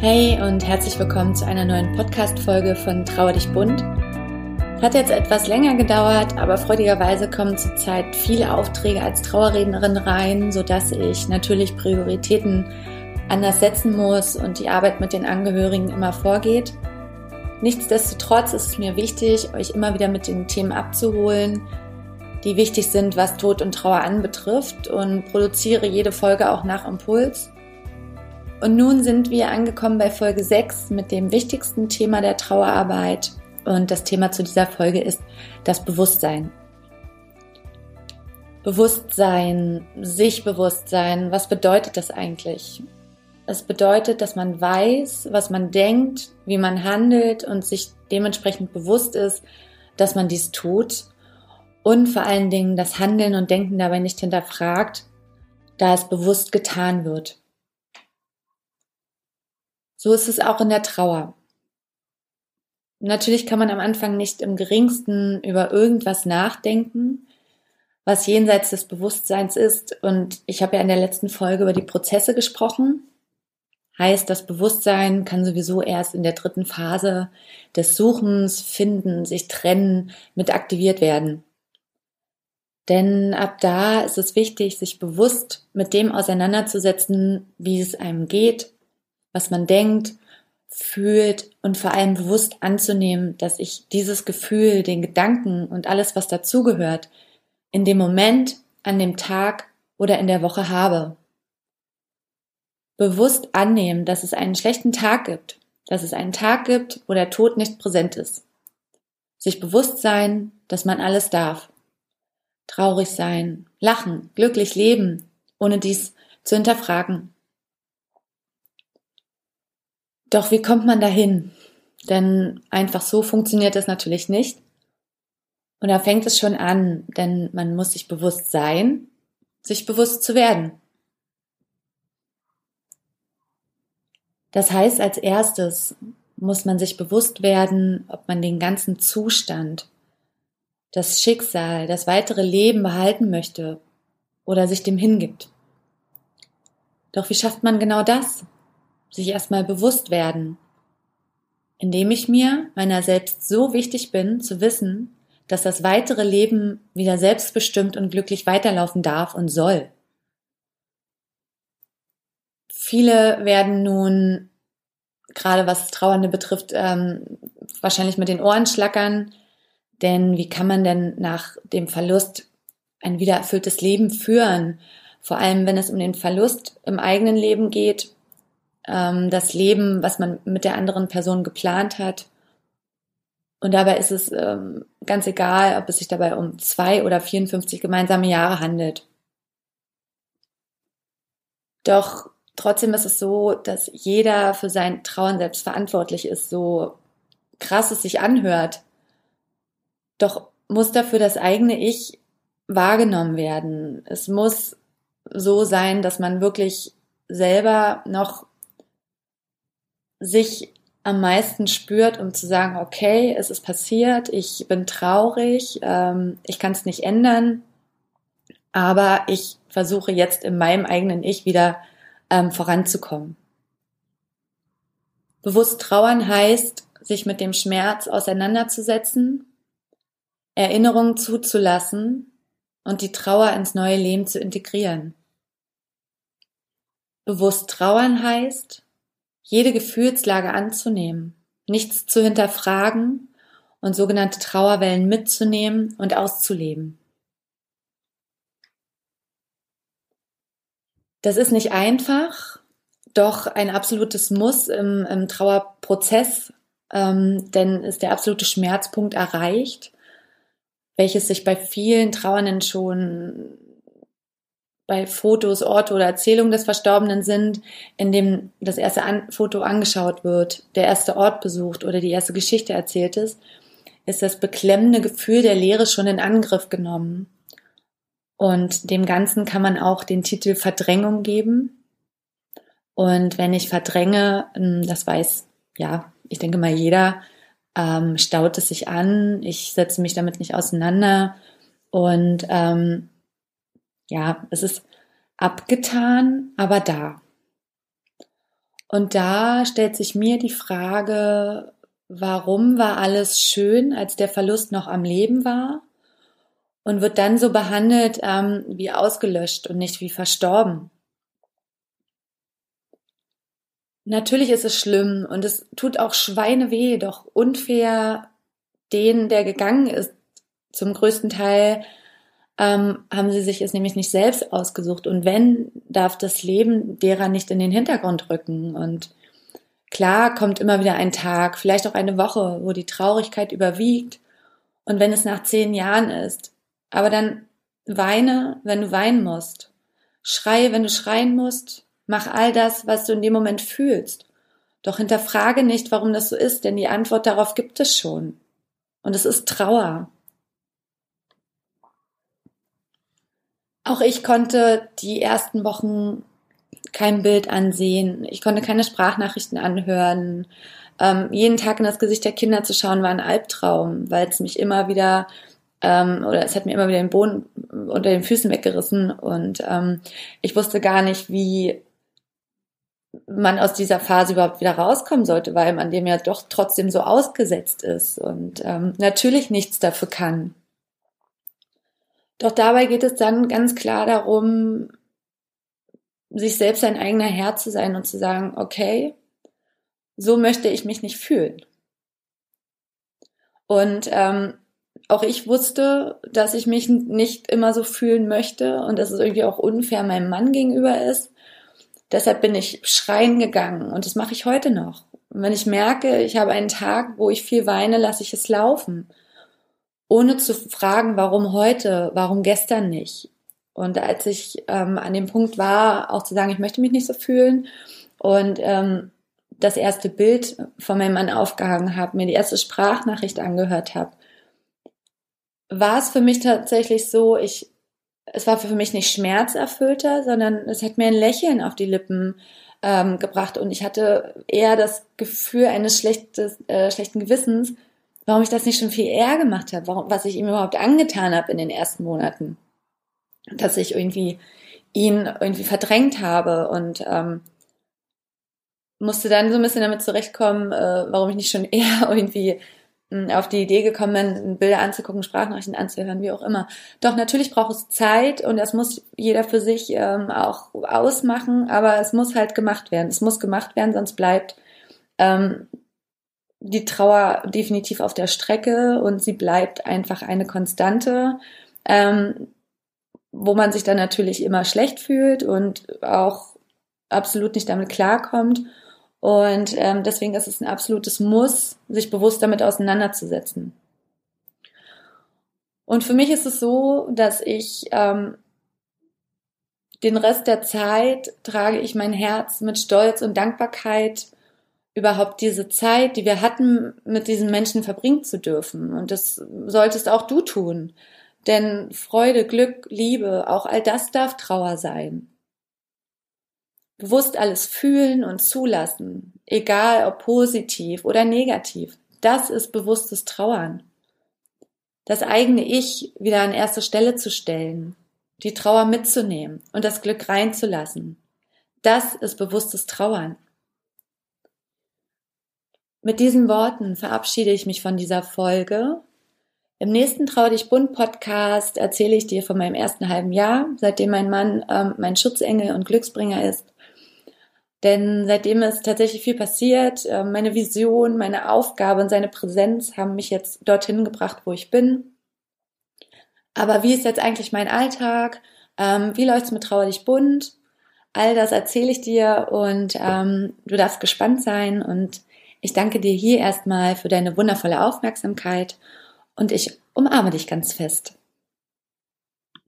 Hey und herzlich willkommen zu einer neuen Podcast-Folge von Trauer dich bunt. Hat jetzt etwas länger gedauert, aber freudigerweise kommen zurzeit viele Aufträge als Trauerrednerin rein, sodass ich natürlich Prioritäten anders setzen muss und die Arbeit mit den Angehörigen immer vorgeht. Nichtsdestotrotz ist es mir wichtig, euch immer wieder mit den Themen abzuholen, die wichtig sind, was Tod und Trauer anbetrifft und produziere jede Folge auch nach Impuls. Und nun sind wir angekommen bei Folge 6 mit dem wichtigsten Thema der Trauerarbeit. Und das Thema zu dieser Folge ist das Bewusstsein. Bewusstsein, sich Bewusstsein, was bedeutet das eigentlich? Es bedeutet, dass man weiß, was man denkt, wie man handelt und sich dementsprechend bewusst ist, dass man dies tut und vor allen Dingen das Handeln und Denken dabei nicht hinterfragt, da es bewusst getan wird. So ist es auch in der Trauer. Natürlich kann man am Anfang nicht im geringsten über irgendwas nachdenken, was jenseits des Bewusstseins ist. Und ich habe ja in der letzten Folge über die Prozesse gesprochen. Heißt, das Bewusstsein kann sowieso erst in der dritten Phase des Suchens, Finden, sich trennen mit aktiviert werden. Denn ab da ist es wichtig, sich bewusst mit dem auseinanderzusetzen, wie es einem geht, was man denkt, fühlt und vor allem bewusst anzunehmen, dass ich dieses Gefühl, den Gedanken und alles, was dazugehört, in dem Moment, an dem Tag oder in der Woche habe. Bewusst annehmen, dass es einen schlechten Tag gibt, dass es einen Tag gibt, wo der Tod nicht präsent ist. Sich bewusst sein, dass man alles darf. Traurig sein, lachen, glücklich leben, ohne dies zu hinterfragen. Doch wie kommt man dahin? Denn einfach so funktioniert das natürlich nicht. Und da fängt es schon an, denn man muss sich bewusst sein, sich bewusst zu werden. Das heißt, als erstes muss man sich bewusst werden, ob man den ganzen Zustand, das Schicksal, das weitere Leben behalten möchte oder sich dem hingibt. Doch wie schafft man genau das? Sich erstmal bewusst werden, indem ich mir meiner selbst so wichtig bin, zu wissen, dass das weitere Leben wieder selbstbestimmt und glücklich weiterlaufen darf und soll. Viele werden nun, gerade was Trauernde betrifft, ähm, wahrscheinlich mit den Ohren schlackern, denn wie kann man denn nach dem Verlust ein wiedererfülltes Leben führen? Vor allem, wenn es um den Verlust im eigenen Leben geht ähm, das Leben, was man mit der anderen Person geplant hat. Und dabei ist es ähm, ganz egal, ob es sich dabei um zwei oder 54 gemeinsame Jahre handelt. Doch trotzdem ist es so, dass jeder für sein Trauen selbst verantwortlich ist, so krass es sich anhört. Doch muss dafür das eigene Ich wahrgenommen werden. Es muss so sein, dass man wirklich selber noch sich am meisten spürt, um zu sagen, okay, es ist passiert, ich bin traurig, ähm, ich kann es nicht ändern, aber ich versuche jetzt in meinem eigenen Ich wieder ähm, voranzukommen. Bewusst trauern heißt, sich mit dem Schmerz auseinanderzusetzen, Erinnerungen zuzulassen und die Trauer ins neue Leben zu integrieren. Bewusst trauern heißt, jede Gefühlslage anzunehmen, nichts zu hinterfragen und sogenannte Trauerwellen mitzunehmen und auszuleben. Das ist nicht einfach, doch ein absolutes Muss im, im Trauerprozess, ähm, denn ist der absolute Schmerzpunkt erreicht, welches sich bei vielen Trauernden schon bei Fotos, Orte oder Erzählungen des Verstorbenen sind, in dem das erste An Foto angeschaut wird, der erste Ort besucht oder die erste Geschichte erzählt ist, ist das beklemmende Gefühl der Leere schon in Angriff genommen. Und dem Ganzen kann man auch den Titel Verdrängung geben. Und wenn ich verdränge, ähm, das weiß, ja, ich denke mal jeder, ähm, staut es sich an, ich setze mich damit nicht auseinander und ähm, ja, es ist abgetan, aber da. Und da stellt sich mir die Frage, warum war alles schön, als der Verlust noch am Leben war? Und wird dann so behandelt ähm, wie ausgelöscht und nicht wie verstorben. Natürlich ist es schlimm und es tut auch Schweine weh, doch unfair den, der gegangen ist, zum größten Teil ähm, haben sie sich es nämlich nicht selbst ausgesucht. Und wenn, darf das Leben derer nicht in den Hintergrund rücken. Und klar kommt immer wieder ein Tag, vielleicht auch eine Woche, wo die Traurigkeit überwiegt. Und wenn es nach zehn Jahren ist. Aber dann weine, wenn du weinen musst. Schreie, wenn du schreien musst. Mach all das, was du in dem Moment fühlst. Doch hinterfrage nicht, warum das so ist, denn die Antwort darauf gibt es schon. Und es ist Trauer. Auch ich konnte die ersten Wochen kein Bild ansehen. Ich konnte keine Sprachnachrichten anhören. Ähm, jeden Tag in das Gesicht der Kinder zu schauen, war ein Albtraum, weil es mich immer wieder ähm, oder es hat mir immer wieder den Boden unter den Füßen weggerissen und ähm, ich wusste gar nicht, wie man aus dieser Phase überhaupt wieder rauskommen sollte, weil man dem ja doch trotzdem so ausgesetzt ist und ähm, natürlich nichts dafür kann. Doch dabei geht es dann ganz klar darum, sich selbst ein eigener Herr zu sein und zu sagen, okay, so möchte ich mich nicht fühlen. Und ähm, auch ich wusste, dass ich mich nicht immer so fühlen möchte und dass es irgendwie auch unfair meinem Mann gegenüber ist. Deshalb bin ich schreien gegangen und das mache ich heute noch. Und wenn ich merke, ich habe einen Tag, wo ich viel weine, lasse ich es laufen. Ohne zu fragen, warum heute, warum gestern nicht. Und als ich ähm, an dem Punkt war, auch zu sagen, ich möchte mich nicht so fühlen und ähm, das erste Bild von meinem Mann aufgehangen habe, mir die erste Sprachnachricht angehört habe, war es für mich tatsächlich so, ich es war für mich nicht schmerzerfüllter, sondern es hat mir ein Lächeln auf die Lippen ähm, gebracht und ich hatte eher das Gefühl eines schlechtes, äh, schlechten Gewissens, warum ich das nicht schon viel eher gemacht habe, warum, was ich ihm überhaupt angetan habe in den ersten Monaten, dass ich irgendwie ihn irgendwie verdrängt habe und ähm, musste dann so ein bisschen damit zurechtkommen, äh, warum ich nicht schon eher irgendwie auf die Idee gekommen bin, Bilder anzugucken, Sprachnachrichten anzuhören, wie auch immer. Doch natürlich braucht es Zeit und das muss jeder für sich ähm, auch ausmachen, aber es muss halt gemacht werden. Es muss gemacht werden, sonst bleibt ähm, die Trauer definitiv auf der Strecke und sie bleibt einfach eine Konstante, ähm, wo man sich dann natürlich immer schlecht fühlt und auch absolut nicht damit klarkommt. Und ähm, deswegen ist es ein absolutes Muss, sich bewusst damit auseinanderzusetzen. Und für mich ist es so, dass ich ähm, den Rest der Zeit trage ich mein Herz mit Stolz und Dankbarkeit überhaupt diese Zeit, die wir hatten, mit diesen Menschen verbringen zu dürfen. Und das solltest auch du tun. Denn Freude, Glück, Liebe, auch all das darf Trauer sein bewusst alles fühlen und zulassen, egal ob positiv oder negativ. Das ist bewusstes Trauern. Das eigene Ich wieder an erste Stelle zu stellen, die Trauer mitzunehmen und das Glück reinzulassen. Das ist bewusstes Trauern. Mit diesen Worten verabschiede ich mich von dieser Folge. Im nächsten Trau dich bunt Podcast erzähle ich dir von meinem ersten halben Jahr, seitdem mein Mann ähm, mein Schutzengel und Glücksbringer ist denn seitdem ist tatsächlich viel passiert. Äh, meine Vision, meine Aufgabe und seine Präsenz haben mich jetzt dorthin gebracht, wo ich bin. Aber wie ist jetzt eigentlich mein Alltag? Ähm, wie läuft's mit Trauerlich bunt? All das erzähle ich dir und ähm, du darfst gespannt sein. Und ich danke dir hier erstmal für deine wundervolle Aufmerksamkeit und ich umarme dich ganz fest.